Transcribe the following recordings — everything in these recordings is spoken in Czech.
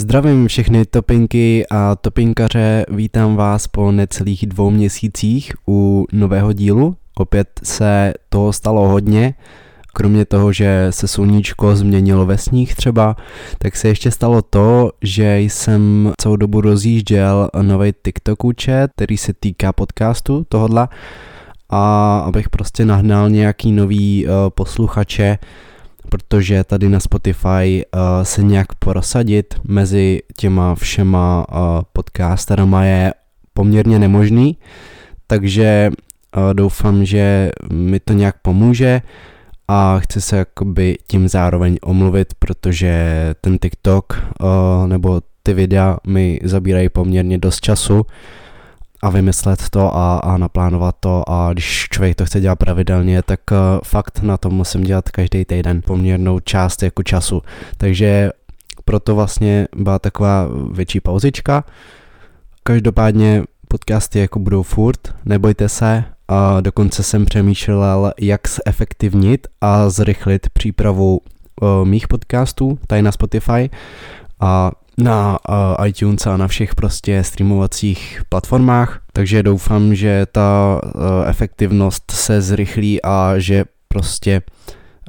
Zdravím všechny topinky a topinkaře, vítám vás po necelých dvou měsících u nového dílu. Opět se toho stalo hodně, kromě toho, že se sluníčko změnilo ve sníh třeba, tak se ještě stalo to, že jsem celou dobu rozjížděl nový TikTok účet, který se týká podcastu tohodla a abych prostě nahnal nějaký nový uh, posluchače, protože tady na Spotify uh, se nějak prosadit mezi těma všema uh, podcasterama je poměrně nemožný, takže uh, doufám, že mi to nějak pomůže a chci se jakoby tím zároveň omluvit, protože ten TikTok uh, nebo ty videa mi zabírají poměrně dost času a vymyslet to a, a naplánovat to a když člověk to chce dělat pravidelně, tak uh, fakt na to musím dělat každý týden poměrnou část jako času. Takže proto vlastně byla taková větší pauzička. Každopádně podcasty jako budou furt, nebojte se, a dokonce jsem přemýšlel, jak zefektivnit a zrychlit přípravu uh, mých podcastů tady na Spotify a na uh, iTunes a na všech prostě streamovacích platformách, takže doufám, že ta uh, efektivnost se zrychlí a že prostě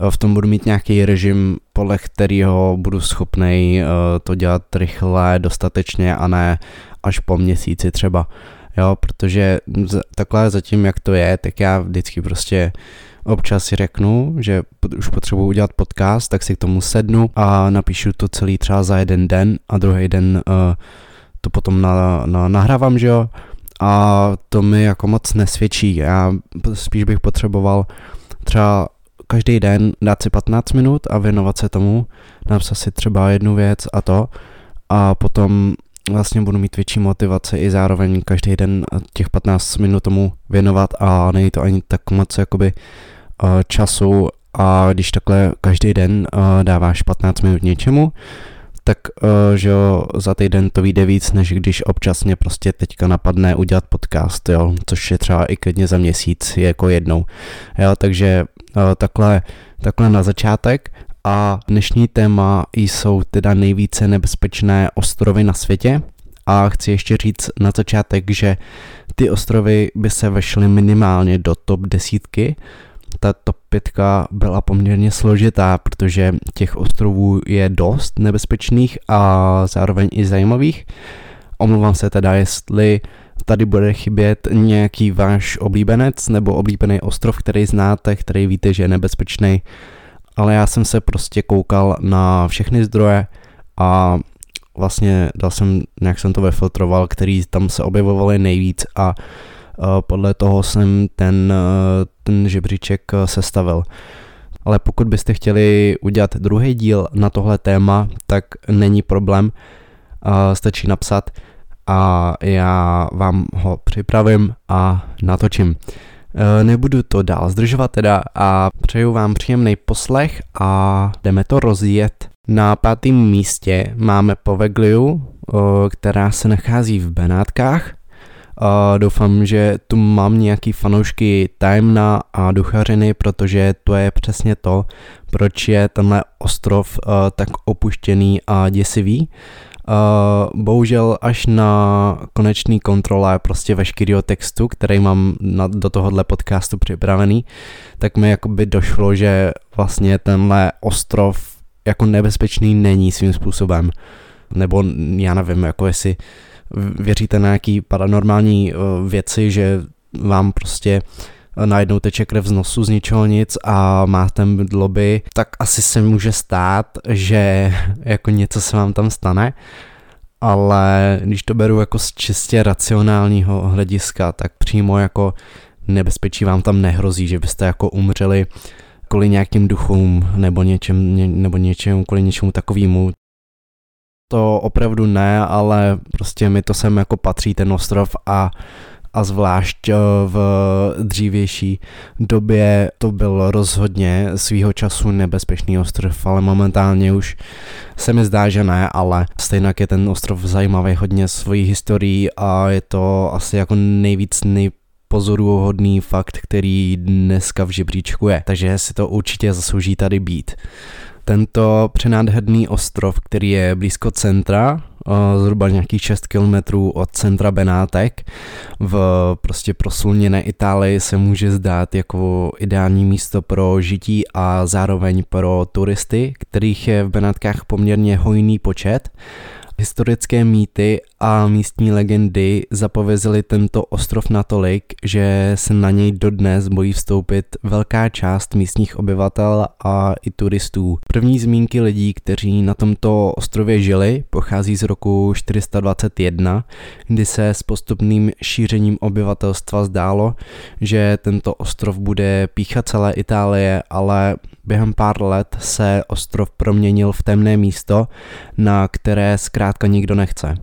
uh, v tom budu mít nějaký režim, podle kterého budu schopný to dělat rychle, dostatečně a ne až po měsíci třeba. Jo, protože takhle zatím, jak to je, tak já vždycky prostě občas si řeknu, že už potřebuji udělat podcast, tak si k tomu sednu a napíšu to celý třeba za jeden den a druhý den uh, to potom na, na, nahrávám, že jo, a to mi jako moc nesvědčí. Já spíš bych potřeboval třeba každý den dát si 15 minut a věnovat se tomu, napsat si třeba jednu věc a to a potom vlastně budu mít větší motivaci i zároveň každý den těch 15 minut tomu věnovat a není to ani tak moc jakoby uh, času a když takhle každý den uh, dáváš 15 minut něčemu, tak uh, že jo, za týden to vyjde víc, než když občas mě prostě teďka napadne udělat podcast, jo, což je třeba i klidně za měsíc, je jako jednou. Jo, takže takhle, takhle na začátek a dnešní téma jsou teda nejvíce nebezpečné ostrovy na světě a chci ještě říct na začátek, že ty ostrovy by se vešly minimálně do top desítky. Ta top pětka byla poměrně složitá, protože těch ostrovů je dost nebezpečných a zároveň i zajímavých. Omlouvám se teda, jestli tady bude chybět nějaký váš oblíbenec nebo oblíbený ostrov, který znáte, který víte, že je nebezpečný ale já jsem se prostě koukal na všechny zdroje a vlastně dal jsem, nějak jsem to vyfiltroval, který tam se objevovaly nejvíc a uh, podle toho jsem ten, uh, ten žebříček uh, sestavil. Ale pokud byste chtěli udělat druhý díl na tohle téma, tak není problém, stačí napsat a já vám ho připravím a natočím. Eh, nebudu to dál zdržovat teda a přeju vám příjemný poslech a jdeme to rozjet. Na pátém místě máme Povegliu, eh, která se nachází v Benátkách. Eh, doufám, že tu mám nějaký fanoušky Timena a Duchařiny, protože to je přesně to, proč je tenhle ostrov tak opuštěný a děsivý. Uh, bohužel až na konečný kontrole prostě veškerého textu, který mám na, do tohohle podcastu připravený, tak mi jakoby došlo, že vlastně tenhle ostrov jako nebezpečný není svým způsobem. Nebo já nevím, jako jestli věříte na nějaký paranormální uh, věci, že vám prostě najednou teče krev z nosu z ničeho nic a máte mdloby, tak asi se může stát, že jako něco se vám tam stane, ale když to beru jako z čistě racionálního hlediska, tak přímo jako nebezpečí vám tam nehrozí, že byste jako umřeli kvůli nějakým duchům nebo něčem, ně, nebo něčemu, kvůli něčemu takovému. To opravdu ne, ale prostě mi to sem jako patří ten ostrov a a zvlášť eh, v dřívější době to byl rozhodně svýho času nebezpečný ostrov, ale momentálně už se mi zdá, že ne, ale stejně je ten ostrov zajímavý hodně svojí historií a je to asi jako nejvíc nej pozoruhodný fakt, který dneska v žebříčku je, takže si to určitě zaslouží tady být. Tento přenádherný ostrov, který je blízko centra, zhruba nějakých 6 kilometrů od centra Benátek, v prostě proslunněné Itálii se může zdát jako ideální místo pro žití a zároveň pro turisty, kterých je v Benátkách poměrně hojný počet Historické mýty a místní legendy zapovězily tento ostrov natolik, že se na něj dodnes bojí vstoupit velká část místních obyvatel a i turistů. První zmínky lidí, kteří na tomto ostrově žili, pochází z roku 421, kdy se s postupným šířením obyvatelstva zdálo, že tento ostrov bude píchat celé Itálie, ale během pár let se ostrov proměnil v temné místo, na které zkrátka nikdo nechce.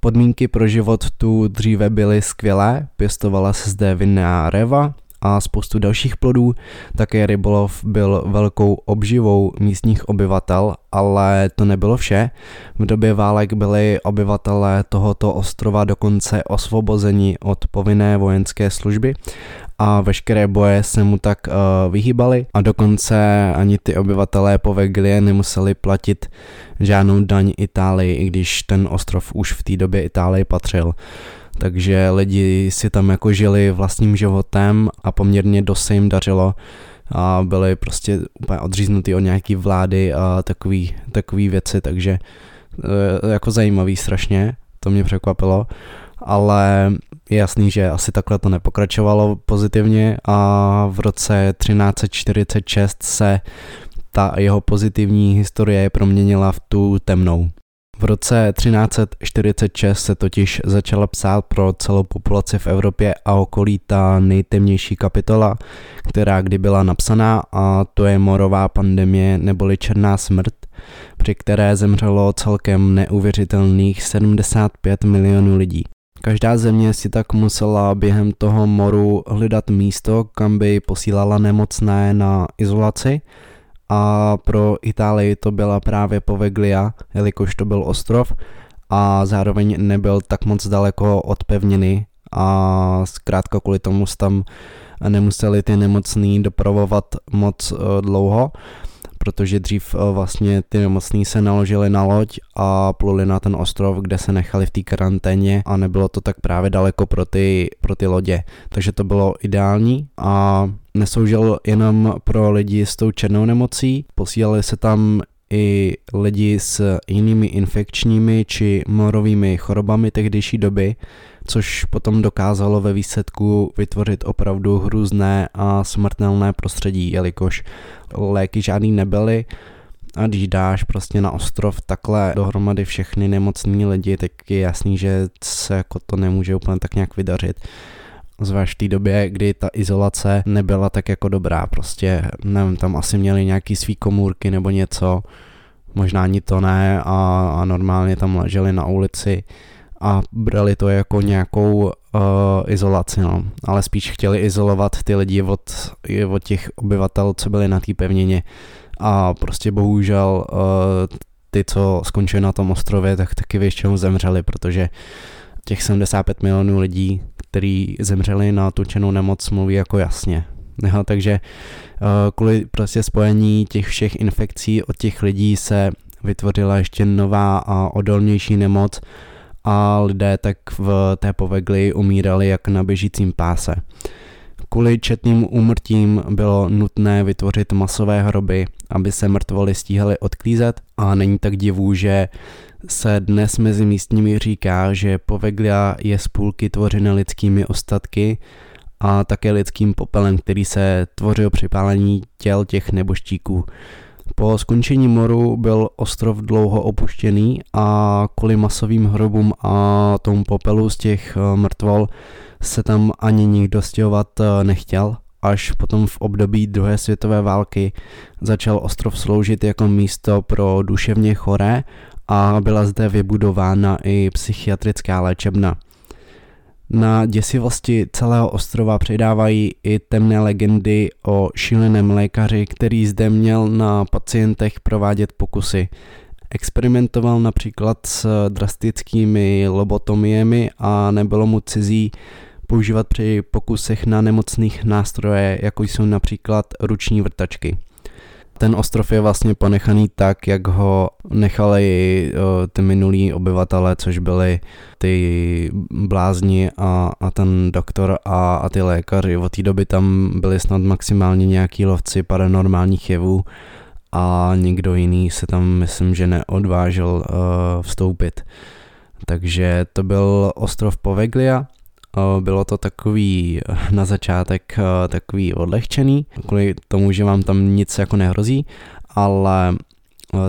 Podmínky pro život tu dříve byly skvělé, pěstovala se zde vinná reva a spoustu dalších plodů, také rybolov byl velkou obživou místních obyvatel, ale to nebylo vše. V době válek byli obyvatelé tohoto ostrova dokonce osvobozeni od povinné vojenské služby a veškeré boje se mu tak uh, vyhýbaly a dokonce ani ty obyvatelé Poveglie nemuseli platit žádnou daň Itálii, i když ten ostrov už v té době Itálii patřil. Takže lidi si tam jako žili vlastním životem a poměrně dost se jim dařilo a byli prostě úplně odříznutý od nějaký vlády a takový, takový věci, takže eh, jako zajímavý strašně, to mě překvapilo ale je jasný, že asi takhle to nepokračovalo pozitivně a v roce 1346 se ta jeho pozitivní historie proměnila v tu temnou. V roce 1346 se totiž začala psát pro celou populaci v Evropě a okolí ta nejtemnější kapitola, která kdy byla napsaná a to je morová pandemie neboli černá smrt, při které zemřelo celkem neuvěřitelných 75 milionů lidí. Každá země si tak musela během toho moru hledat místo, kam by posílala nemocné na izolaci. A pro Itálii to byla právě Poveglia, jelikož to byl ostrov a zároveň nebyl tak moc daleko od pevniny a zkrátka kvůli tomu tam nemuseli ty nemocný doprovovat moc eh, dlouho protože dřív eh, vlastně ty nemocní se naložili na loď a pluli na ten ostrov, kde se nechali v té karanténě a nebylo to tak právě daleko pro ty, pro ty lodě. Takže to bylo ideální a nesoužil jenom pro lidi s tou černou nemocí, posílali se tam i lidi s jinými infekčními či morovými chorobami tehdejší doby, což potom dokázalo ve výsledku vytvořit opravdu hrůzné a smrtelné prostředí, jelikož léky žádný nebyly. A když dáš prostě na ostrov takhle dohromady všechny nemocní lidi, tak je jasný, že se jako to nemůže úplně tak nějak vydařit. Zvlášť v té době, kdy ta izolace nebyla tak jako dobrá, prostě nevím, tam asi měli nějaký svý komůrky nebo něco, možná ani to ne a, a normálně tam leželi na ulici a brali to jako nějakou uh, izolaci, no. ale spíš chtěli izolovat ty lidi od, od těch obyvatel, co byli na té pevnině a prostě bohužel uh, ty, co skončili na tom ostrově, tak taky většinou zemřeli, protože těch 75 milionů lidí, kteří zemřeli na tučenou nemoc, mluví jako jasně. No, takže uh, kvůli prostě spojení těch všech infekcí od těch lidí se vytvořila ještě nová a odolnější nemoc, a lidé tak v té povegli umírali jak na běžícím páse. Kvůli četným úmrtím bylo nutné vytvořit masové hroby, aby se mrtvoly stíhaly odklízet a není tak divu, že se dnes mezi místními říká, že poveglia je z půlky tvořena lidskými ostatky a také lidským popelem, který se tvořil při pálení těl těch neboštíků. Po skončení moru byl ostrov dlouho opuštěný a kvůli masovým hrobům a tomu popelu z těch eh, mrtvol se tam ani nikdo stěhovat eh, nechtěl. Až potom v období druhé světové války začal ostrov sloužit jako místo pro duševně choré a byla zde vybudována i psychiatrická léčebna. Na děsivosti celého ostrova přidávají i temné legendy o šíleném lékaři, který zde měl na pacientech provádět pokusy. Experimentoval například s drastickými lobotomiemi a nebylo mu cizí používat při pokusech na nemocných nástroje, jako jsou například ruční vrtačky. Ten ostrov je vlastně ponechaný tak, jak ho nechali ty minulí obyvatele, což byli ty blázni a, a ten doktor a, a ty lékaři. Od té doby tam byli snad maximálně nějaký lovci paranormálních jevů a nikdo jiný se tam myslím, že neodvážil uh, vstoupit. Takže to byl ostrov Poveglia, bylo to takový na začátek takový odlehčený, kvůli tomu, že vám tam nic jako nehrozí, ale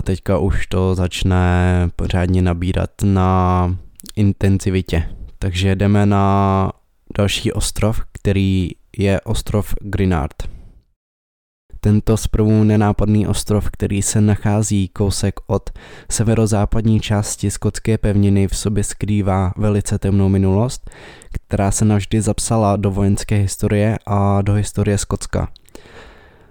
teďka už to začne pořádně nabírat na intenzivitě. Takže jdeme na další ostrov, který je ostrov Grinard. Tento zprvu nenápadný ostrov, který se nachází kousek od severozápadní části skotské pevniny, v sobě skrývá velice temnou minulost, která se navždy zapsala do vojenské historie a do historie Skotska.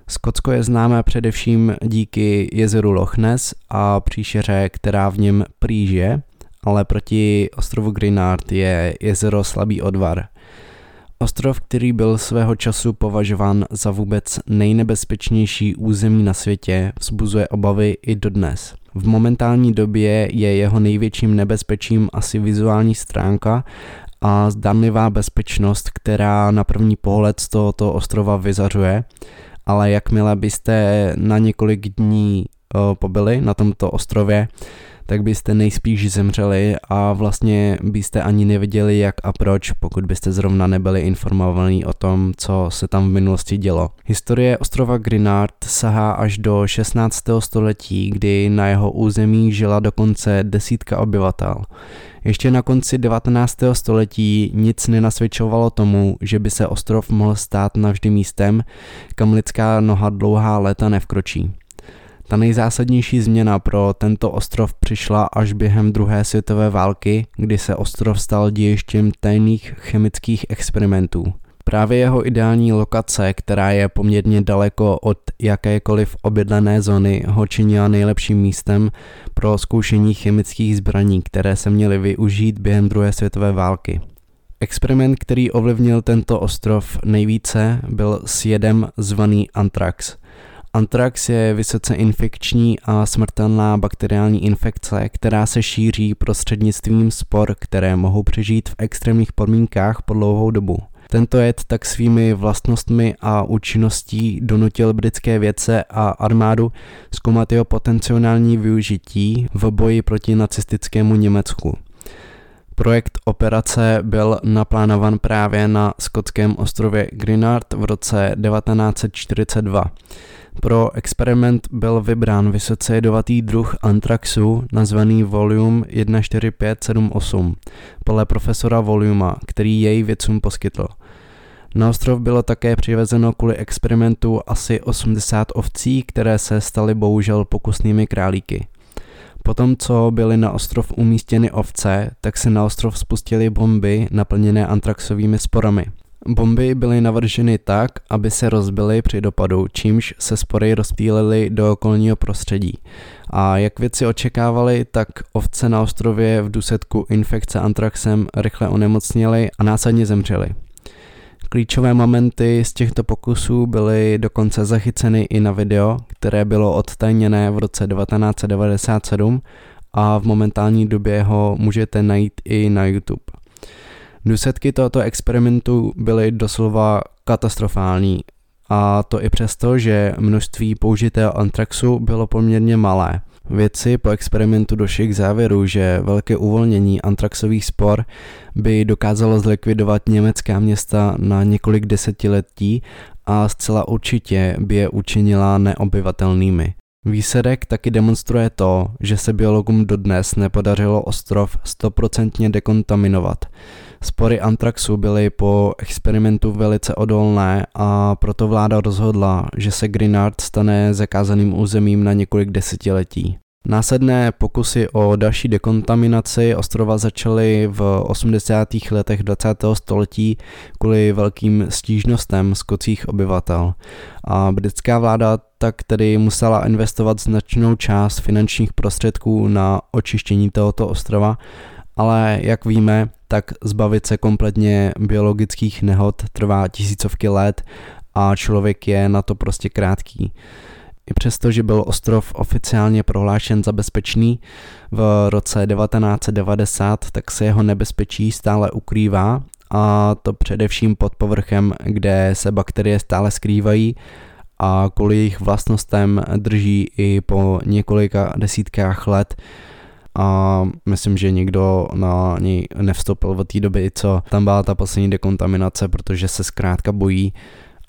Skotsko je známé především díky jezeru Loch Ness a příšeře, která v něm prýže, ale proti ostrovu Grinard je jezero Slabý odvar. Ostrov, který byl svého času považován za vůbec nejnebezpečnější území na světě, vzbuzuje obavy i dodnes. V momentální době je jeho největším nebezpečím asi vizuální stránka a zdanlivá bezpečnost, která na první pohled z tohoto ostrova vyzařuje, ale jakmile byste na několik dní pobyli na tomto ostrově, tak byste nejspíš zemřeli a vlastně byste ani nevěděli jak a proč, pokud byste zrovna nebyli informovaní o tom, co se tam v minulosti dělo. Historie ostrova Grinard sahá až do 16. století, kdy na jeho území žila dokonce desítka obyvatel. Ještě na konci 19. století nic nenasvědčovalo tomu, že by se ostrov mohl stát navždy místem, kam lidská noha dlouhá léta nevkročí. Ta nejzásadnější změna pro tento ostrov přišla až během druhé světové války, kdy se ostrov stal dějištěm tajných chemických experimentů. Právě jeho ideální lokace, která je poměrně daleko od jakékoliv obydlené zóny, ho činila nejlepším místem pro zkoušení chemických zbraní, které se měly využít během druhé světové války. Experiment, který ovlivnil tento ostrov nejvíce, byl s jedem zvaný Anthrax – Antrax je vysoce infekční a smrtelná bakteriální infekce, která se šíří prostřednictvím spor, které mohou přežít v extrémních podmínkách po dlouhou dobu. Tento jed tak svými vlastnostmi a účinností donutil britské vědce a armádu zkoumat jeho potenciální využití v boji proti nacistickému Německu. Projekt operace byl naplánovan právě na skotském ostrově Grinard v roce 1942. Pro experiment byl vybrán vysoce jedovatý druh antraxu nazvaný Volume 14578 podle profesora Voluma, který jej vědcům poskytl. Na ostrov bylo také přivezeno kvůli experimentu asi 80 ovcí, které se staly bohužel pokusnými králíky. Potom, co byly na ostrov umístěny ovce, tak se na ostrov spustily bomby naplněné antraxovými sporami. Bomby byly navrženy tak, aby se rozbily při dopadu, čímž se spory rozptýlily do okolního prostředí. A jak věci očekávali, tak ovce na ostrově v důsledku infekce antraxem rychle onemocněly a následně zemřely. Klíčové momenty z těchto pokusů byly dokonce zachyceny i na video, které bylo odtajněné v roce 1997 a v momentální době ho můžete najít i na YouTube. Důsledky tohoto experimentu byly doslova katastrofální a to i přesto, že množství použitého antraxu bylo poměrně malé. Vědci po experimentu došli k závěru, že velké uvolnění antraxových spor by dokázalo zlikvidovat německá města na několik desetiletí a zcela určitě by je učinila neobyvatelnými. Výsledek taky demonstruje to, že se biologům dodnes nepodařilo ostrov stoprocentně dekontaminovat. Spory antraxu byly po experimentu velice odolné a proto vláda rozhodla, že se Grinard stane zakázaným územím na několik desetiletí. Následné pokusy o další dekontaminaci ostrova začaly v 80. letech 20. století kvůli velkým stížnostem skocích obyvatel. A britská vláda tak tedy musela investovat značnou část finančních prostředků na očištění tohoto ostrova, ale jak víme, tak zbavit se kompletně biologických nehod trvá tisícovky let a člověk je na to prostě krátký. I přesto, že byl ostrov oficiálně prohlášen za bezpečný v roce 1990, tak se jeho nebezpečí stále ukrývá a to především pod povrchem, kde se bakterie stále skrývají a kvůli jejich vlastnostem drží i po několika desítkách let. A myslím, že nikdo na něj nevstoupil od té doby, co tam byla ta poslední dekontaminace, protože se zkrátka bojí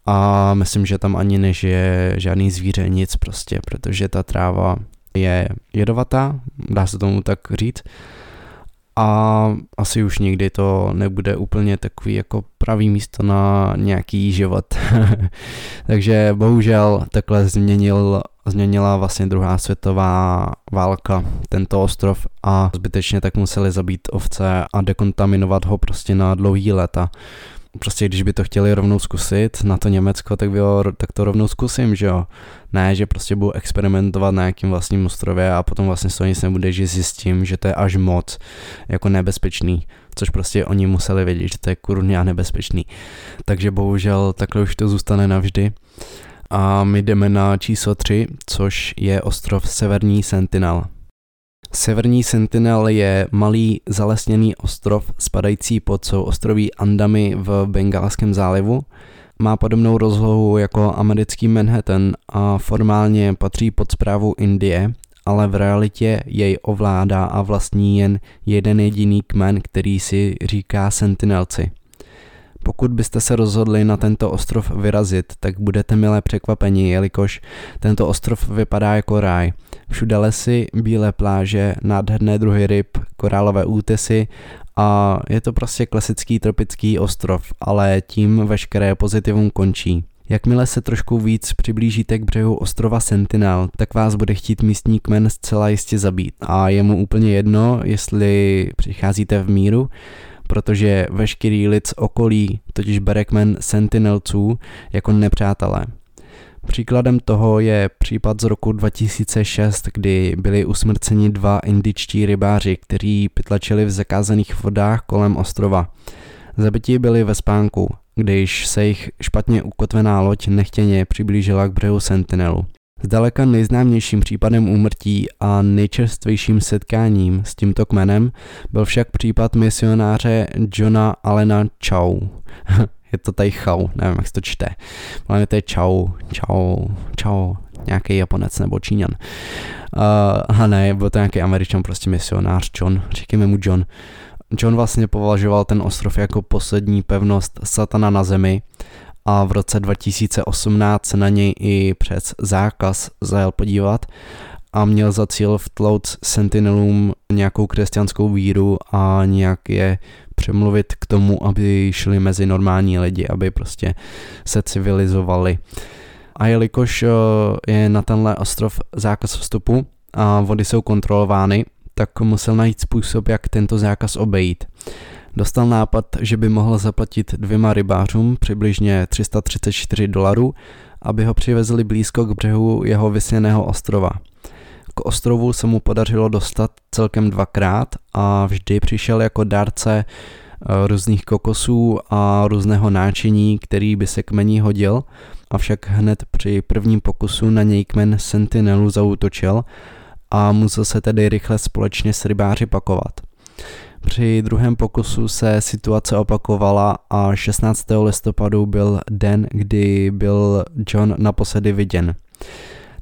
a myslím, že tam ani nežije žádný zvíře, nic prostě, protože ta tráva je jedovatá, dá se tomu tak říct a asi už nikdy to nebude úplně takový jako pravý místo na nějaký život. Takže bohužel takhle změnil, změnila vlastně druhá světová válka tento ostrov a zbytečně tak museli zabít ovce a dekontaminovat ho prostě na dlouhý leta prostě když by to chtěli rovnou zkusit na to Německo, tak, bylo, tak to rovnou zkusím, že jo. Ne, že prostě budu experimentovat na nějakým vlastním ostrově a potom vlastně toho nic nebude, že zjistím, že to je až moc jako nebezpečný, což prostě oni museli vědět, že to je kurně a nebezpečný. Takže bohužel takhle už to zůstane navždy. A my jdeme na číslo 3, což je ostrov Severní Sentinel. Severní Sentinel je malý zalesněný ostrov spadající pod souostroví Andami v Bengálském zálivu. Má podobnou rozlohu jako americký Manhattan a formálně patří pod zprávu Indie, ale v realitě jej ovládá a vlastní jen jeden jediný kmen, který si říká Sentinelci. Pokud byste se rozhodli na tento ostrov vyrazit, tak budete milé překvapeni, jelikož tento ostrov vypadá jako ráj. Všude lesy, bílé pláže, nádherné druhy ryb, korálové útesy a je to prostě klasický tropický ostrov, ale tím veškeré pozitivum končí. Jakmile se trošku víc přiblížíte k břehu ostrova Sentinel, tak vás bude chtít místní kmen zcela jistě zabít. A je mu úplně jedno, jestli přicházíte v míru, protože veškerý lid z okolí totiž bere kmen Sentinelců jako nepřátelé. Příkladem toho je případ z roku 2006, kdy byli usmrceni dva indičtí rybáři, kteří pytlačili v zakázaných vodách kolem ostrova. Zabití byli ve spánku, když se jich špatně ukotvená loď nechtěně přiblížila k břehu Sentinelu. Zdaleka nejznámějším případem úmrtí a nejčerstvějším setkáním s tímto kmenem byl však případ misionáře Johna Alena Chow. je to tady Chau, nevím, jak se to čte. Ale to je Chow, Chow, Chow, nějaký Japonec nebo Číňan. Uh, a ne, byl to nějaký američan, prostě misionář John, říkejme mu John. John vlastně považoval ten ostrov jako poslední pevnost satana na zemi a v roce 2018 se na něj i přes zákaz zajel podívat a měl za cíl vtlout Sentinelům nějakou křesťanskou víru a nějak je přemluvit k tomu, aby šli mezi normální lidi, aby prostě se civilizovali. A jelikož eh, je na tenhle ostrov zákaz vstupu a vody jsou kontrolovány, tak musel najít způsob, jak tento zákaz obejít. Dostal nápad, že by mohl zaplatit dvěma rybářům přibližně 334 dolarů, aby ho přivezli blízko k břehu jeho vysněného ostrova. K ostrovu se mu podařilo dostat celkem dvakrát a vždy přišel jako dárce eh, různých kokosů a různého náčiní, který by se kmení hodil, avšak hned při prvním pokusu na něj kmen Sentinelu zautočil a musel se tedy rychle společně s rybáři pakovat. Při druhém pokusu se situace opakovala a 16. listopadu byl den, kdy byl John naposledy viděn.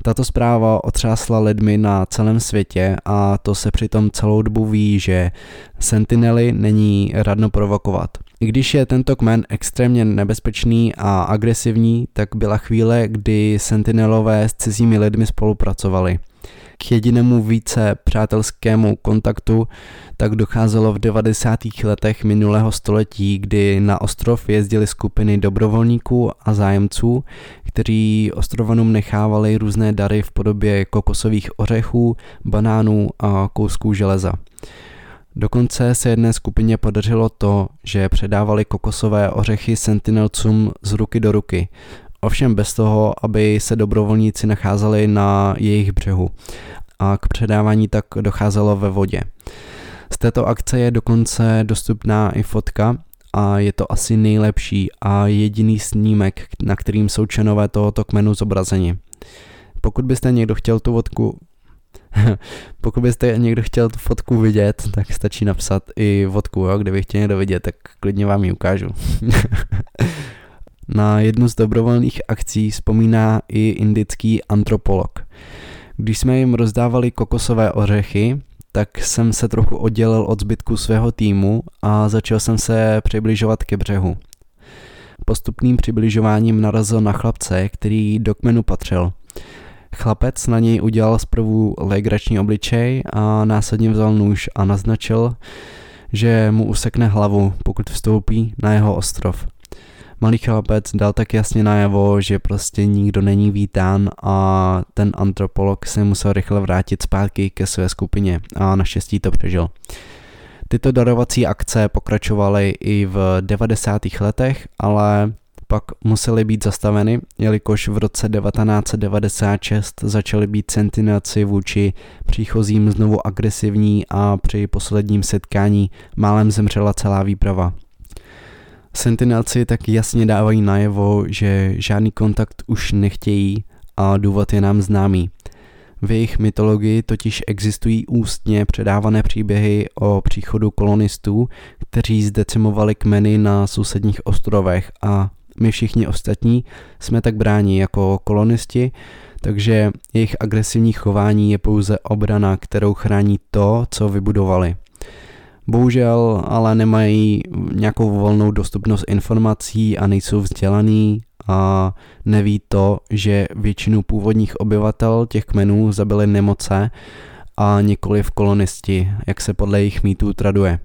Tato zpráva otřásla lidmi na celém světě a to se přitom celou dobu ví, že Sentinely není radno provokovat. I když je tento kmen extrémně nebezpečný a agresivní, tak byla chvíle, kdy Sentinelové s cizími lidmi spolupracovali k jedinému více přátelskému kontaktu tak docházelo v 90. letech minulého století, kdy na ostrov jezdili skupiny dobrovolníků a zájemců, kteří ostrovanům nechávali různé dary v podobě kokosových ořechů, banánů a kousků železa. Dokonce se jedné skupině podařilo to, že předávali kokosové ořechy sentinelcům z ruky do ruky, ovšem bez toho, aby se dobrovolníci nacházeli na jejich břehu a k předávání tak docházelo ve vodě. Z této akce je dokonce dostupná i fotka a je to asi nejlepší a jediný snímek, na kterým jsou členové tohoto kmenu zobrazeni. Pokud byste někdo chtěl tu vodku pokud byste někdo chtěl tu fotku vidět, tak stačí napsat i fotku, jo? kdyby chtěl někdo vidět, tak klidně vám ji ukážu. Na jednu z dobrovolných akcí vzpomíná i indický antropolog. Když jsme jim rozdávali kokosové ořechy, tak jsem se trochu oddělil od zbytku svého týmu a začal jsem se přibližovat ke břehu. Postupným přibližováním narazil na chlapce, který do kmenu patřil. Chlapec na něj udělal zprvu legrační obličej a následně vzal nůž a naznačil, že mu usekne hlavu, pokud vstoupí na jeho ostrov. Malý chlapec dal tak jasně najevo, že prostě nikdo není vítán a ten antropolog se musel rychle vrátit zpátky ke své skupině a naštěstí to přežil. Tyto darovací akce pokračovaly i v 90. letech, ale pak musely být zastaveny, jelikož v roce 1996 začaly být sentinaci vůči příchozím znovu agresivní a při posledním setkání málem zemřela celá výprava. Sentinelci tak jasně dávají najevo, že žádný kontakt už nechtějí a důvod je nám známý. V jejich mytologii totiž existují ústně předávané příběhy o příchodu kolonistů, kteří zdecimovali kmeny na sousedních ostrovech a my všichni ostatní jsme tak bráni jako kolonisti, takže jejich agresivní chování je pouze obrana, kterou chrání to, co vybudovali. Bohužel ale nemají nějakou volnou dostupnost informací a nejsou vzdělaný a neví to, že většinu původních obyvatel těch kmenů zabili nemoce a nikoli v kolonisti, jak se podle jejich mýtů traduje.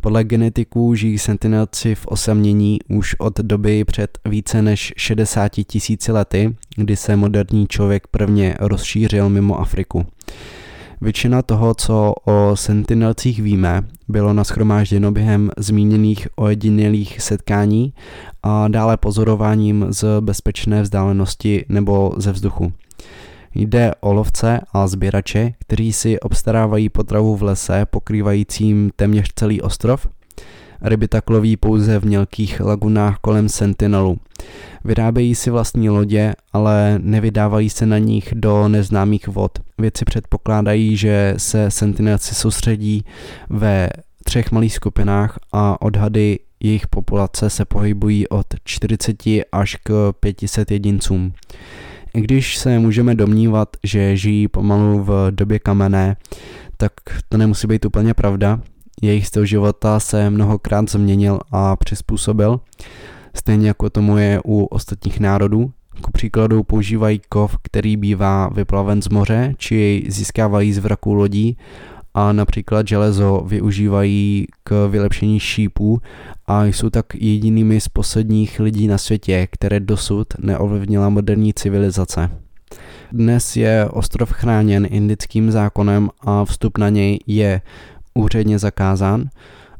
Podle genetiků žijí sentinelci v osamění už od doby před více než 60 tisíci lety, kdy se moderní člověk prvně rozšířil mimo Afriku. Většina toho, co o sentinelcích víme, bylo naschromážděno během zmíněných ojedinělých setkání a dále pozorováním z bezpečné vzdálenosti nebo ze vzduchu. Jde o lovce a sběrače, kteří si obstarávají potravu v lese pokrývajícím téměř celý ostrov. Ryby tak loví pouze v mělkých lagunách kolem Sentinelu. Vyrábějí si vlastní lodě, ale nevydávají se na nich do neznámých vod. Vědci předpokládají, že se Sentinelci soustředí ve třech malých skupinách a odhady jejich populace se pohybují od 40 až k 500 jedincům. I když se můžeme domnívat, že žijí pomalu v době kamenné, tak to nemusí být úplně pravda. Jejich styl života se mnohokrát změnil a přizpůsobil, stejně jako tomu je u ostatních národů. Ku příkladu používají kov, který bývá vyplaven z moře, či jej získávají z vraků lodí a například železo využívají k vylepšení šípů a jsou tak jedinými z posledních lidí na světě, které dosud neovlivnila moderní civilizace. Dnes je ostrov chráněn indickým zákonem a vstup na něj je úředně zakázán,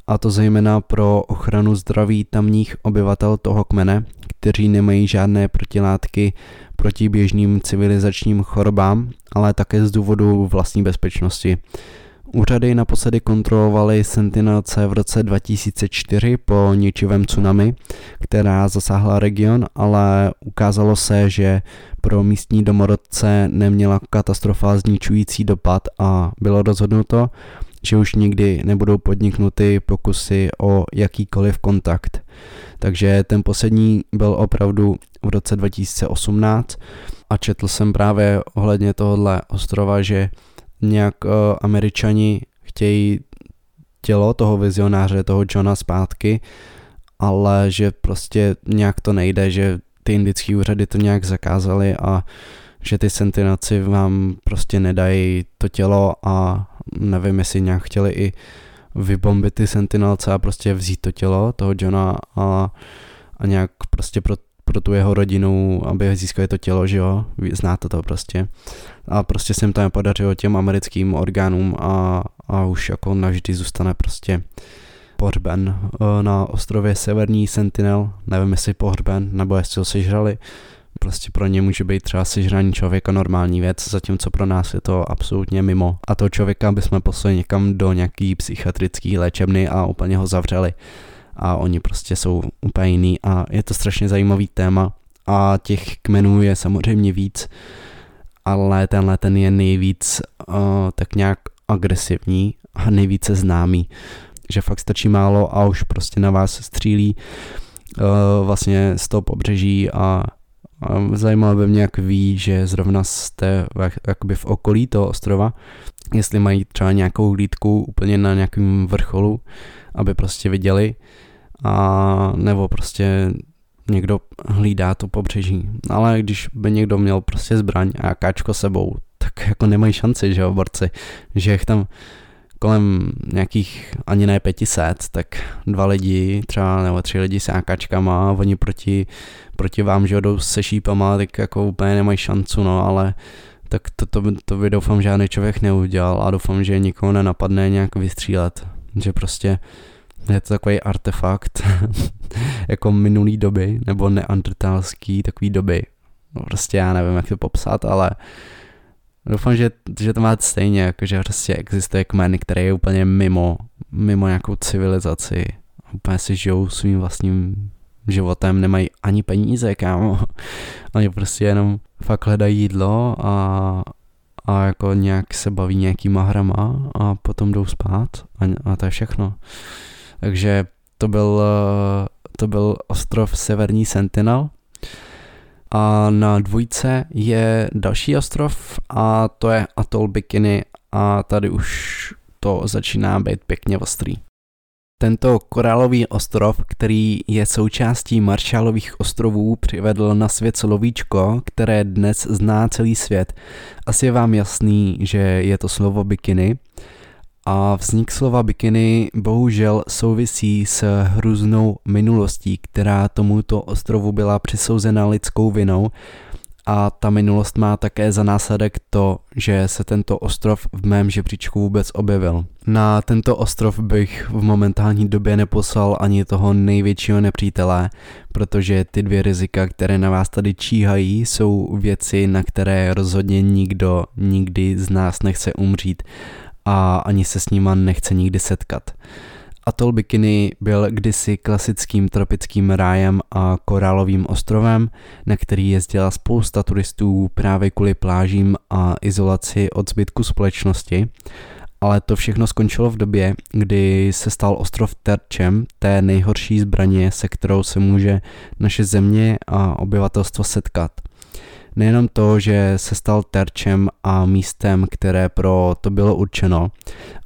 a to zejména pro ochranu zdraví tamních obyvatel toho kmene, kteří nemají žádné protilátky proti běžným civilizačním chorobám, ale také z důvodu vlastní bezpečnosti. Úřady naposledy kontrolovaly Sentinelce v roce 2004 po ničivém tsunami, která zasáhla region, ale ukázalo se, že pro místní domorodce neměla katastrofa zničující dopad a bylo rozhodnuto, že už nikdy nebudou podniknuty pokusy o jakýkoliv kontakt. Takže ten poslední byl opravdu v roce 2018 a četl jsem právě ohledně tohohle ostrova, že nějak uh, američani chtějí tělo toho vizionáře, toho Johna zpátky, ale že prostě nějak to nejde, že ty indické úřady to nějak zakázali a že ty sentinaci vám prostě nedají to tělo a nevím, jestli nějak chtěli i vybombit ty sentinelce a prostě vzít to tělo toho Johna a, a nějak prostě pro, pro tu jeho rodinu, aby získali to tělo, že jo, znáte to prostě. A prostě se jim to nepodařilo těm americkým orgánům a, a už jako navždy zůstane prostě pohřben eh, na ostrově Severní Sentinel, nevím jestli pohřben, nebo jestli ho sežrali, prostě pro ně může být třeba sežraní člověka normální věc, zatímco pro nás je to absolutně mimo. A toho člověka bychom poslali někam do nějaký psychiatrický léčebny a úplně ho zavřeli. A oni prostě jsou úplně jiný a je to strašně zajímavý téma a těch kmenů je samozřejmě víc ale tenhle ten je nejvíc uh, tak nějak agresivní a nejvíce známý. Že fakt stačí málo a už prostě na vás střílí uh, vlastně z toho pobřeží a, a zajímalo by mě, jak ví, že zrovna jste jakoby v okolí toho ostrova, jestli mají třeba nějakou hlídku úplně na nějakém vrcholu, aby prostě viděli, a nebo prostě někdo hlídá to pobřeží. Ale když by někdo měl prostě zbraň a káčko sebou, tak jako nemají šanci, že jo, borci, že jich tam kolem nějakých ani ne 500, tak dva lidi třeba nebo tři lidi s ákačkama a oni proti, proti vám, že jdou se šípama, tak jako úplně nemají šancu, no, ale tak to, to, to by doufám žádný člověk neudělal a doufám, že nikoho nenapadne nějak vystřílet, že prostě je to takový artefakt jako minulý doby, nebo neandertalský takový doby. No prostě já nevím, jak to popsat, ale doufám, že, že to máte stejně, jako že prostě existuje kmen, který je úplně mimo, mimo nějakou civilizaci. Úplně si žijou svým vlastním životem, nemají ani peníze, kámo. Oni prostě jenom fakt hledají jídlo a, a jako nějak se baví nějakýma hrama a potom jdou spát a, a to je všechno. Takže to byl, eh, to byl ostrov Severní Sentinel. A na dvojce je další ostrov a to je Atol Bikini a tady už to začíná být pěkně ostrý. Tento korálový ostrov, který je součástí Marshallových ostrovů, přivedl na svět slovíčko, které dnes zná celý svět. Asi je vám jasný, že je to slovo bikiny a vznik slova bikiny bohužel souvisí s hrůznou minulostí, která tomuto ostrovu byla přisouzena lidskou vinou a ta minulost má také za následek to, že se tento ostrov v mém žebříčku vůbec objevil. Na tento ostrov bych v momentální době neposlal ani toho největšího nepřítele, protože ty dvě rizika, které na vás tady číhají, jsou věci, na které rozhodně nikdo nikdy z nás nechce umřít a ani se s nima nechce nikdy setkat. Atol Bikini byl kdysi klasickým tropickým rájem a korálovým ostrovem, na který jezdila spousta turistů právě kvůli plážím a izolaci od zbytku společnosti, ale to všechno skončilo v době, kdy se stal ostrov terčem té nejhorší zbraně, se kterou se může naše země a obyvatelstvo setkat – Nejenom to, že se stal terčem a místem, které pro to bylo určeno,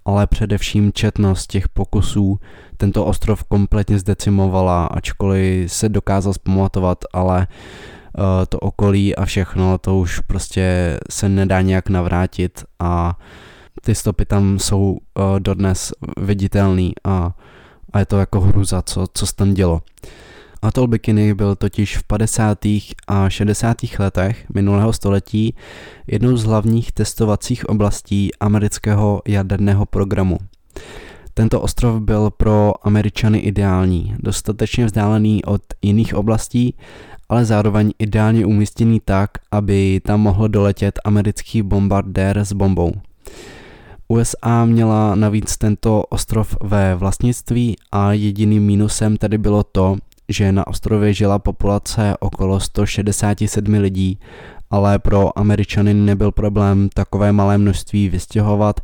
ale především četnost těch pokusů tento ostrov kompletně zdecimovala, ačkoliv se dokázal zpamatovat, ale uh, to okolí a všechno, to už prostě se nedá nějak navrátit a ty stopy tam jsou uh, dodnes viditelný a, a je to jako hruza, co, co se tam dělo. Atol Bikini byl totiž v 50. a 60. letech minulého století jednou z hlavních testovacích oblastí amerického jaderného programu. Tento ostrov byl pro Američany ideální, dostatečně vzdálený od jiných oblastí, ale zároveň ideálně umístěný tak, aby tam mohl doletět americký bombardér s bombou. USA měla navíc tento ostrov ve vlastnictví a jediným mínusem tedy bylo to, že na ostrově žila populace okolo 167 lidí, ale pro Američany nebyl problém takové malé množství vystěhovat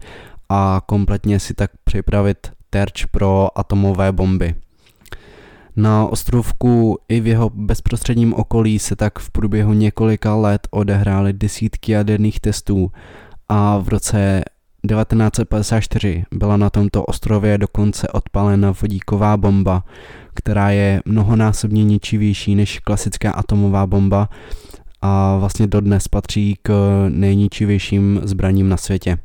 a kompletně si tak připravit terč pro atomové bomby. Na ostrovku i v jeho bezprostředním okolí se tak v průběhu několika let odehrály desítky jaderných testů a v roce 1954 byla na tomto ostrově dokonce odpalena vodíková bomba, která je mnohonásobně ničivější než klasická atomová bomba a vlastně dodnes patří k nejničivějším zbraním na světě.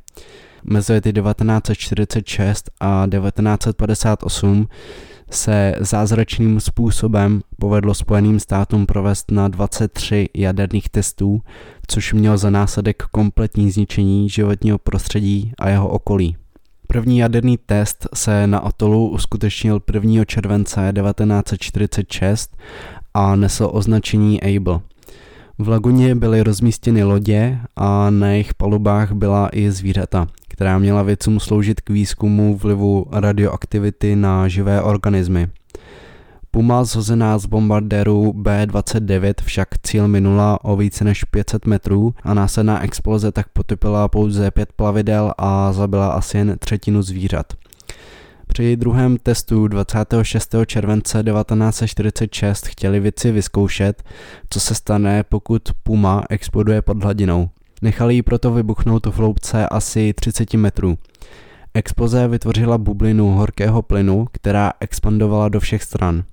Mezi lety 1946 a 1958 se zázračným způsobem povedlo Spojeným státům provést na 23 jaderných testů, což mělo za následek kompletní zničení životního prostředí a jeho okolí. První jaderný test se na atolu uskutečnil 1. července 1946 a nesl označení Able. V laguně byly rozmístěny lodě a na jejich palubách byla i zvířata, která měla vědcům sloužit k výzkumu vlivu radioaktivity na živé organismy. Puma zhozená z bombardéru B-29 však cíl minula o více než 500 metrů a následná exploze tak potopila pouze pět plavidel a zabila asi jen třetinu zvířat. Při druhém testu 26. července 1946 chtěli věci vyzkoušet, co se stane, pokud Puma exploduje pod hladinou. Nechali ji proto vybuchnout v hloubce asi 30 metrů. Exploze vytvořila bublinu horkého plynu, která expandovala do všech stran.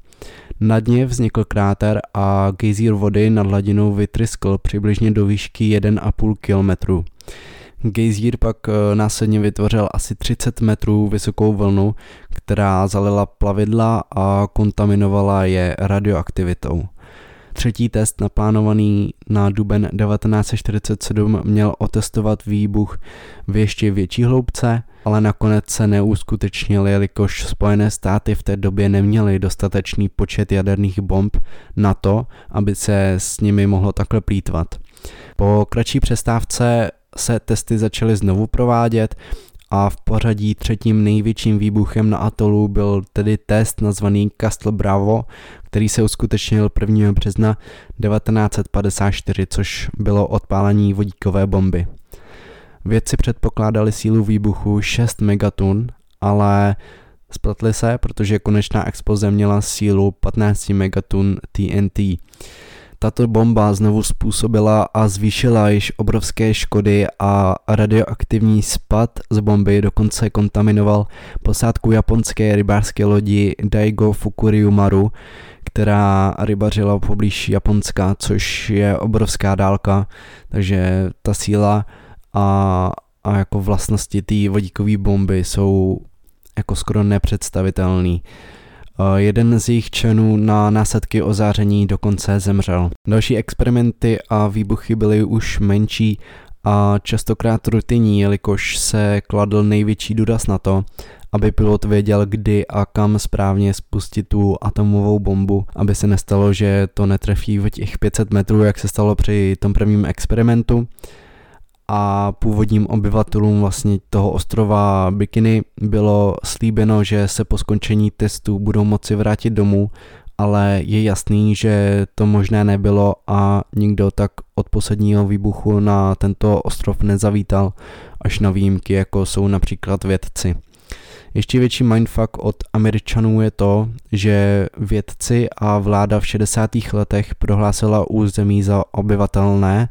Na dně vznikl kráter a gejzír vody nad hladinou vytryskl přibližně do výšky 1,5 kilometru. Gejzír pak eh, následně vytvořil asi 30 metrů vysokou vlnu, která zalila plavidla a kontaminovala je radioaktivitou. Třetí test, naplánovaný na duben 1947, měl otestovat výbuch v ještě větší hloubce, ale nakonec se neuskutečnil, jelikož Spojené státy v té době neměly dostatečný počet jaderných bomb na to, aby se s nimi mohlo takhle plítvat. Po kratší přestávce se testy začaly znovu provádět a v pořadí třetím největším výbuchem na atolu byl tedy test nazvaný Castle Bravo, který se uskutečnil 1. března 1954, což bylo odpálení vodíkové bomby. Vědci předpokládali sílu výbuchu 6 megatun, ale spletli se, protože konečná exploze měla sílu 15 megatun TNT. Tato bomba znovu způsobila a zvýšila již obrovské škody a radioaktivní spad z bomby dokonce kontaminoval posádku japonské rybářské lodi Daigo Fukuryu Maru, která rybařila poblíž Japonska, což je obrovská dálka, takže ta síla a, a jako vlastnosti té vodíkové bomby jsou jako skoro nepředstavitelný. Eh, jeden z jejich členů na následky ozáření dokonce zemřel. Další experimenty a výbuchy byly už menší a častokrát rutinní, jelikož se kladl největší důraz na to, aby pilot věděl, kdy a kam správně spustit tu atomovou bombu, aby se nestalo, že to netrefí v těch 500 metrů, jak se stalo při tom prvním experimentu a původním obyvatelům vlastně toho ostrova Bikini bylo slíbeno, že se po skončení testu budou moci vrátit domů, ale je jasný, že to možné nebylo a nikdo tak od posledního výbuchu na tento ostrov nezavítal, až na výjimky, jako jsou například vědci. Ještě větší mindfuck od Američanů je to, že vědci a vláda v 60. letech prohlásila území za obyvatelné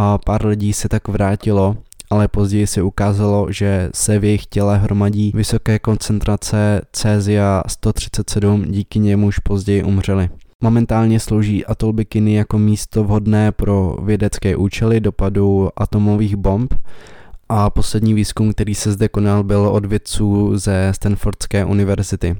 a pár lidí se tak vrátilo, ale později se ukázalo, že se v jejich těle hromadí vysoké koncentrace cézia 137, díky němuž později umřeli. Momentálně slouží atol Bikini jako místo vhodné pro vědecké účely dopadu atomových bomb a poslední výzkum, který se zde konal, byl od vědců ze Stanfordské univerzity.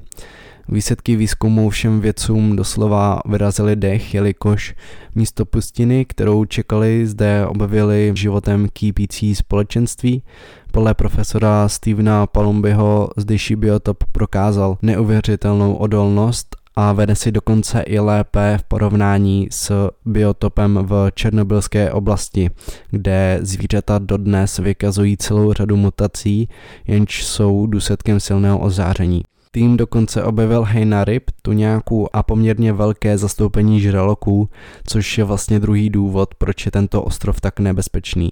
Výsledky výzkumu všem vědcům doslova vyrazily dech, jelikož místo pustiny, kterou čekali, zde objevili životem kýpící společenství. Podle profesora Stevena Palumbiho zdejší biotop prokázal neuvěřitelnou odolnost a vede si dokonce i lépe v porovnání s biotopem v černobylské oblasti, kde zvířata dodnes vykazují celou řadu mutací, jenž jsou důsledkem silného ozáření. Tým dokonce objevil hejna ryb, tuňáků a poměrně velké zastoupení žraloků, což je vlastně druhý důvod, proč je tento ostrov tak nebezpečný.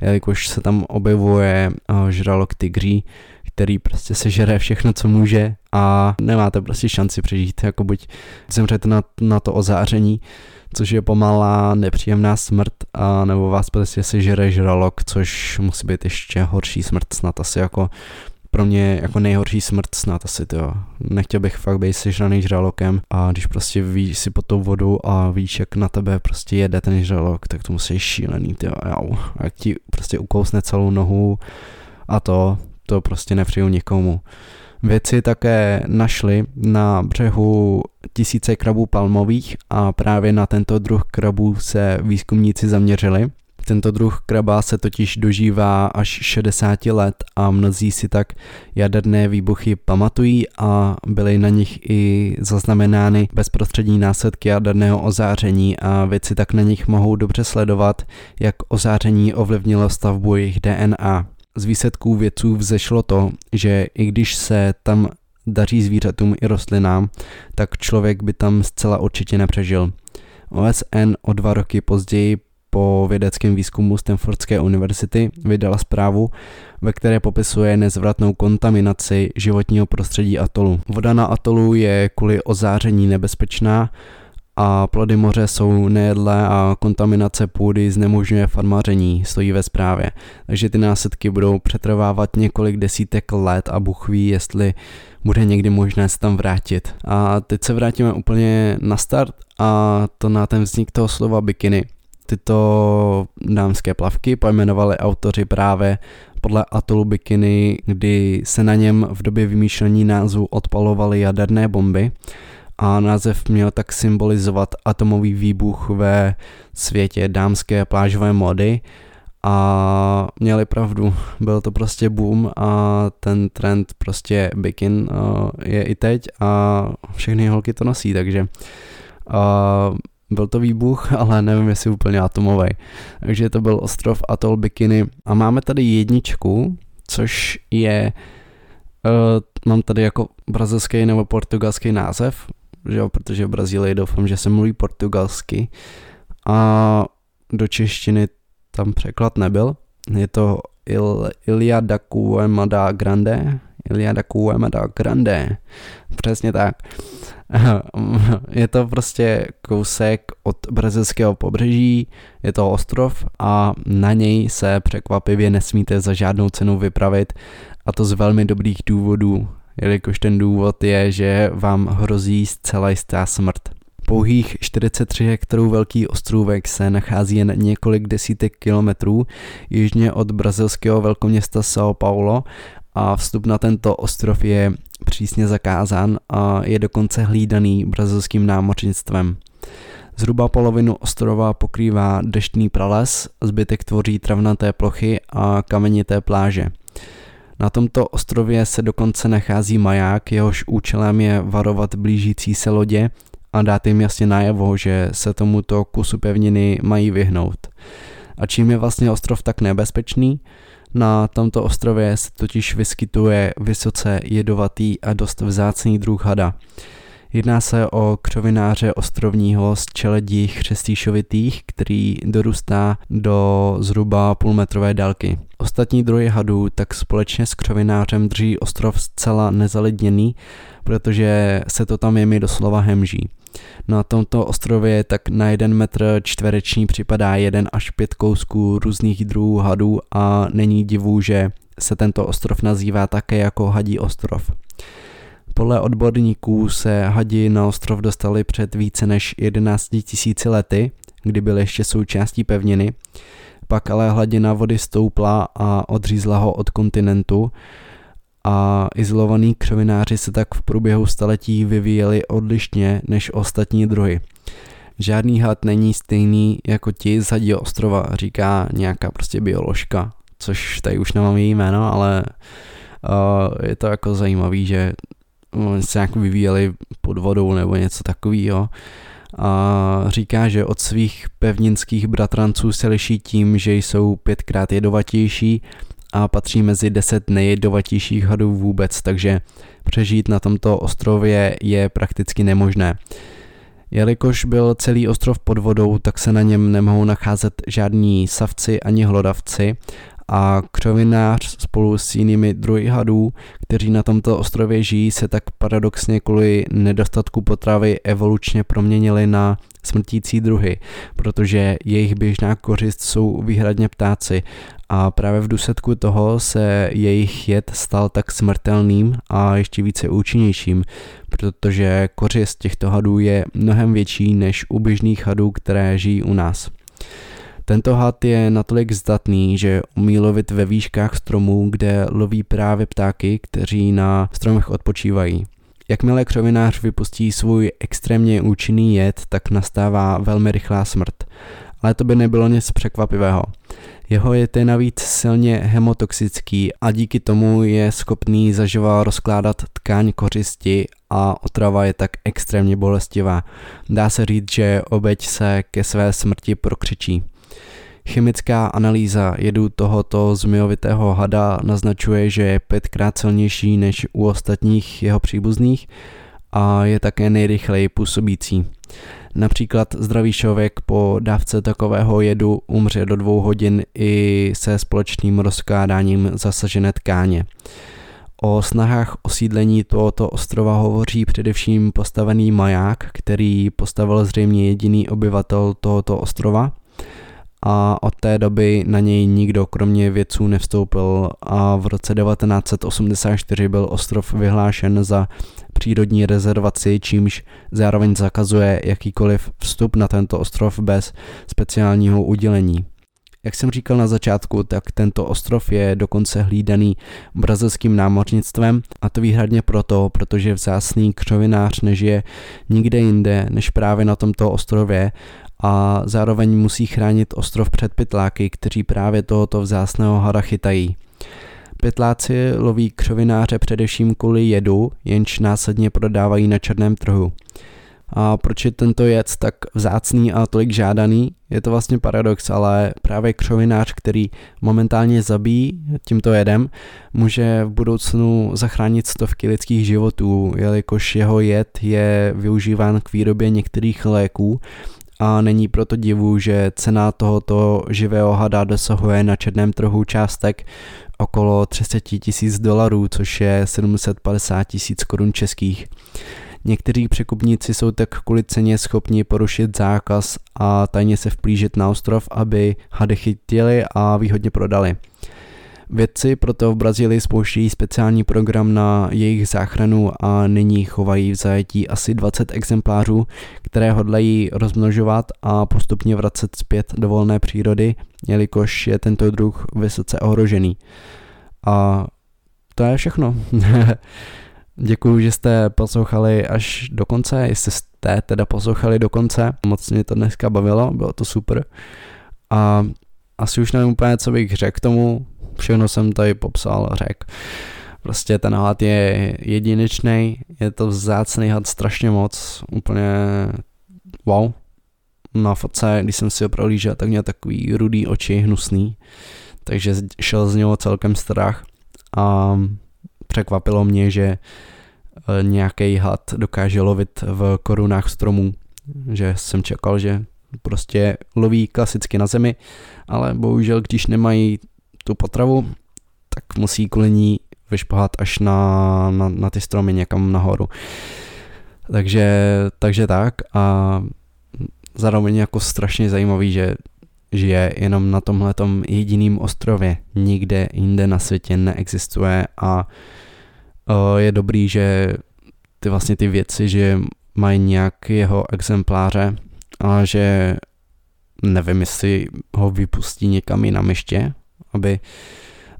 Jelikož se tam objevuje eh, žralok tigří, který prostě sežere všechno, co může a nemáte prostě šanci přežít, jako buď zemřete na, na to ozáření, což je pomalá nepříjemná smrt, a nebo vás prostě sežere žralok, což musí být ještě horší smrt, snad asi jako pro mě jako nejhorší smrt snad asi to. Nechtěl bych fakt být sežraný žralokem a když prostě víš si pod tou vodou a víš, jak na tebe prostě jede ten žralok, tak to musí šílený, jau. A jak ti prostě ukousne celou nohu a to, to prostě nepřeju nikomu. Věci také našli na břehu tisíce krabů palmových a právě na tento druh krabů se výzkumníci zaměřili. Tento druh kraba se totiž dožívá až 60 let a mnozí si tak jaderné výbuchy pamatují a byly na nich i zaznamenány bezprostřední následky jaderného ozáření a věci tak na nich mohou dobře sledovat, jak ozáření ovlivnilo stavbu jejich DNA. Z výsledků vědců vzešlo to, že i když se tam daří zvířatům i rostlinám, tak člověk by tam zcela určitě nepřežil. OSN o dva roky později po vědeckém výzkumu Stanfordské univerzity vydala zprávu, ve které popisuje nezvratnou kontaminaci životního prostředí atolu. Voda na atolu je kvůli ozáření nebezpečná a plody moře jsou nejedlé a kontaminace půdy znemožňuje farmaření, stojí ve zprávě. Takže ty následky budou přetrvávat několik desítek let a Bůh ví, jestli bude někdy možné se tam vrátit. A teď se vrátíme úplně na start a to na ten vznik toho slova bikiny. Tyto dámské plavky pojmenovali autoři právě podle atolu Bikiny, kdy se na něm v době vymýšlení názvu odpalovaly jaderné bomby a název měl tak symbolizovat atomový výbuch ve světě dámské plážové mody a měli pravdu, byl to prostě boom a ten trend prostě bikin je i teď a všechny holky to nosí, takže byl to výbuch, ale nevím, jestli úplně atomový. Takže to byl ostrov Atol Bikini a máme tady jedničku, což je, uh, mám tady jako brazilský nebo portugalský název, že jo, protože v Brazílii doufám, že se mluví portugalsky a do češtiny tam překlad nebyl. Je to Il, Ilia da Cuemada Grande, Ilia da Cuemada Grande, přesně tak. je to prostě kousek od brazilského pobřeží, je to ostrov a na něj se překvapivě nesmíte za žádnou cenu vypravit a to z velmi dobrých důvodů, jelikož ten důvod je, že vám hrozí zcela jistá smrt. Pouhých 43 hektarů velký ostrůvek se nachází jen několik desítek kilometrů jižně od brazilského velkoměsta São Paulo a vstup na tento ostrov je přísně zakázán a je dokonce hlídaný brazilským námořnictvem. Zhruba polovinu ostrova pokrývá deštný prales, zbytek tvoří travnaté plochy a kamenité pláže. Na tomto ostrově se dokonce nachází maják, jehož účelem je varovat blížící se lodě a dát jim jasně najevo, že se tomuto kusu pevniny mají vyhnout. A čím je vlastně ostrov tak nebezpečný? Na tomto ostrově se totiž vyskytuje vysoce jedovatý a dost vzácný druh hada. Jedná se o křovináře ostrovního z čeledí chřestýšovitých, který dorůstá do zhruba půlmetrové délky. Ostatní druhy hadů tak společně s křovinářem drží ostrov zcela nezalidněný, protože se to tam jemi doslova hemží. Na tomto ostrově tak na jeden metr čtvereční připadá jeden až pět kousků různých druhů hadů a není divu, že se tento ostrov nazývá také jako Hadí ostrov. Podle odborníků se hadi na ostrov dostali před více než 11 tisíci lety, kdy byly ještě součástí pevniny. Pak ale hladina vody stoupla a odřízla ho od kontinentu a izolovaní křovináři se tak v průběhu staletí vyvíjeli odlišně než ostatní druhy. Žádný had není stejný jako ti z hadího ostrova, říká nějaká prostě bioložka, což tady už nemám její jméno, ale uh, je to jako zajímavý, že se nějak vyvíjeli pod vodou nebo něco takového. A říká, že od svých pevninských bratranců se liší tím, že jsou pětkrát jedovatější a patří mezi deset nejjedovatějších hadů vůbec, takže přežít na tomto ostrově je prakticky nemožné. Jelikož byl celý ostrov pod vodou, tak se na něm nemohou nacházet žádní savci ani hlodavci a křovinář spolu s jinými druhy hadů, kteří na tomto ostrově žijí, se tak paradoxně kvůli nedostatku potravy evolučně proměnili na smrtící druhy, protože jejich běžná kořist jsou výhradně ptáci a právě v důsledku toho se jejich jed stal tak smrtelným a ještě více účinnějším, protože kořist těchto hadů je mnohem větší než u běžných hadů, které žijí u nás. Tento had je natolik zdatný, že umí lovit ve výškách stromů, kde loví právě ptáky, kteří na stromech odpočívají. Jakmile křovinář vypustí svůj extrémně účinný jed, tak nastává velmi rychlá smrt. Ale to by nebylo nic překvapivého. Jeho jed je navíc silně hemotoxický a díky tomu je schopný zaživa rozkládat tkáň kořisti a otrava je tak extrémně bolestivá. Dá se říct, že obeď se ke své smrti prokřičí. Chemická analýza jedu tohoto zmijovitého hada naznačuje, že je pětkrát silnější než u ostatních jeho příbuzných a je také nejrychleji působící. Například zdravý člověk po dávce takového jedu umře do dvou hodin i se společným rozkládáním zasažené tkáně. O snahách osídlení tohoto ostrova hovoří především postavený maják, který postavil zřejmě jediný obyvatel tohoto ostrova a od té doby na něj nikdo kromě vědců nevstoupil a v roce 1984 byl ostrov vyhlášen za přírodní rezervaci, čímž zároveň zakazuje jakýkoliv vstup na tento ostrov bez speciálního udělení. Jak jsem říkal na začátku, tak tento ostrov je dokonce hlídaný brazilským námořnictvem a to výhradně proto, protože vzácný křovinář nežije nikde jinde než právě na tomto ostrově a zároveň musí chránit ostrov před pytláky, kteří právě tohoto vzácného hada chytají. Pytláci loví křovináře především kvůli jedu, jenž následně prodávají na černém trhu. A proč je tento jed tak vzácný a tolik žádaný? Je to vlastně paradox, ale právě křovinář, který momentálně zabíjí tímto jedem, může v budoucnu zachránit stovky lidských životů, jelikož jeho jed je využíván k výrobě některých léků a není proto divu, že cena tohoto živého hada dosahuje na černém trhu částek okolo 30 tisíc dolarů, což je 750 tisíc korun českých. Někteří překupníci jsou tak kvůli ceně schopni porušit zákaz a tajně se vplížit na ostrov, aby hady chytili a výhodně prodali. Vědci proto v Brazílii spouštějí speciální program na jejich záchranu a nyní chovají v zajetí asi 20 exemplářů, které hodlají rozmnožovat a postupně vracet zpět do volné přírody, jelikož je tento druh vysoce ohrožený. A to je všechno. Děkuji, že jste poslouchali až do konce, jestli jste teda poslouchali do konce. Moc mě to dneska bavilo, bylo to super. A asi už nevím úplně, co bych řekl tomu, všechno jsem tady popsal, řekl. Prostě ten had je jedinečný, je to vzácný had strašně moc, úplně wow. Na fotce, když jsem si ho prohlížel, tak měl takový rudý oči, hnusný, takže šel z něho celkem strach a překvapilo mě, že e, nějaký had dokáže lovit v korunách stromů, že jsem čekal, že prostě loví klasicky na zemi, ale bohužel, když nemají tu potravu, tak musí kvůli ní vyšpohat až na, na, na ty stromy někam nahoru. Takže, takže tak a zároveň jako strašně zajímavý, že žije jenom na tomhle jediným ostrově. Nikde jinde na světě neexistuje a je dobrý, že ty vlastně ty věci, že mají nějakého exempláře a že nevím, jestli ho vypustí někam jinam ještě, aby,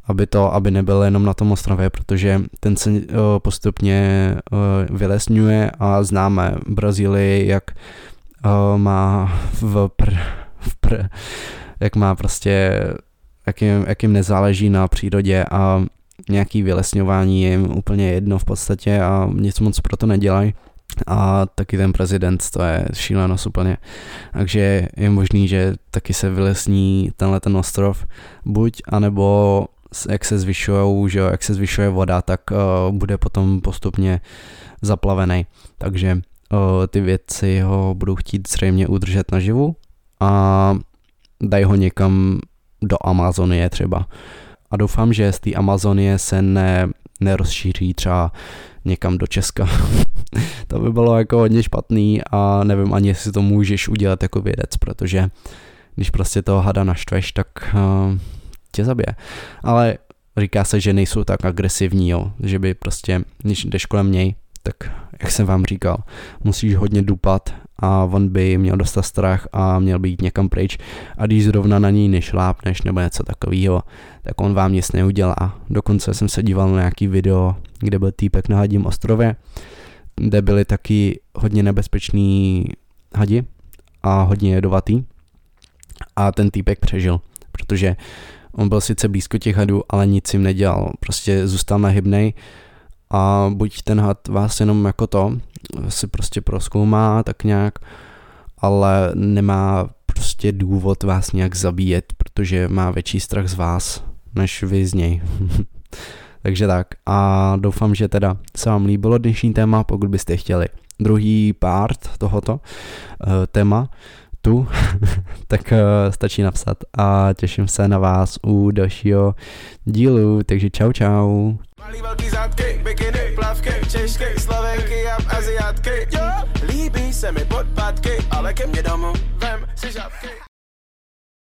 aby to, aby nebyl jenom na tom ostrově, protože ten se uh, postupně uh, vylesňuje a známe Brazílii, jak uh, má v pr, v pr, jak má prostě, jak jim, jak jim nezáleží na přírodě a nějaký vylesňování je jim úplně jedno v podstatě a nic moc pro to nedělají a taky ten prezident, to je šílenost úplně. Takže je možný, že taky se vylesní tenhle ten ostrov, buď, anebo jak se zvyšují, že jak se zvyšuje voda, tak uh, bude potom postupně zaplavený. Takže uh, ty věci ho budou chtít zřejmě udržet naživu a dají ho někam do Amazonie třeba. A doufám, že z té Amazonie se ne, nerozšíří třeba někam do Česka. to by bylo jako hodně špatný a nevím ani, jestli to můžeš udělat jako vědec, protože když prostě toho hada naštveš, tak uh, tě zabije. Ale říká se, že nejsou tak agresivní, jo, že by prostě, když jdeš kolem něj, tak jak jsem vám říkal, musíš hodně dupat a on by měl dostat strach a měl být někam pryč a když zrovna na něj nešlápneš nebo něco takového, tak on vám nic neudělá. Dokonce jsem se díval na nějaký video, kde byl týpek na hadím ostrově, kde byli taky hodně nebezpečný hadi a hodně jedovatý a ten týpek přežil, protože on byl sice blízko těch hadů, ale nic jim nedělal, prostě zůstal nahybnej a buď ten had vás jenom jako to si prostě proskoumá tak nějak, ale nemá prostě důvod vás nějak zabíjet, protože má větší strach z vás, než vy z něj. Takže tak a doufám, že teda se vám líbilo dnešní téma, pokud byste chtěli druhý part tohoto uh, téma, tu, tak uh, stačí napsat a těším se na vás u dalšího dílu, takže čau čau. Malý velký zátky, bikiny, plavky, češky, slovenky a aziatky, jo, líbí se mi podpadky, ale ke mně domů, vem si žabky.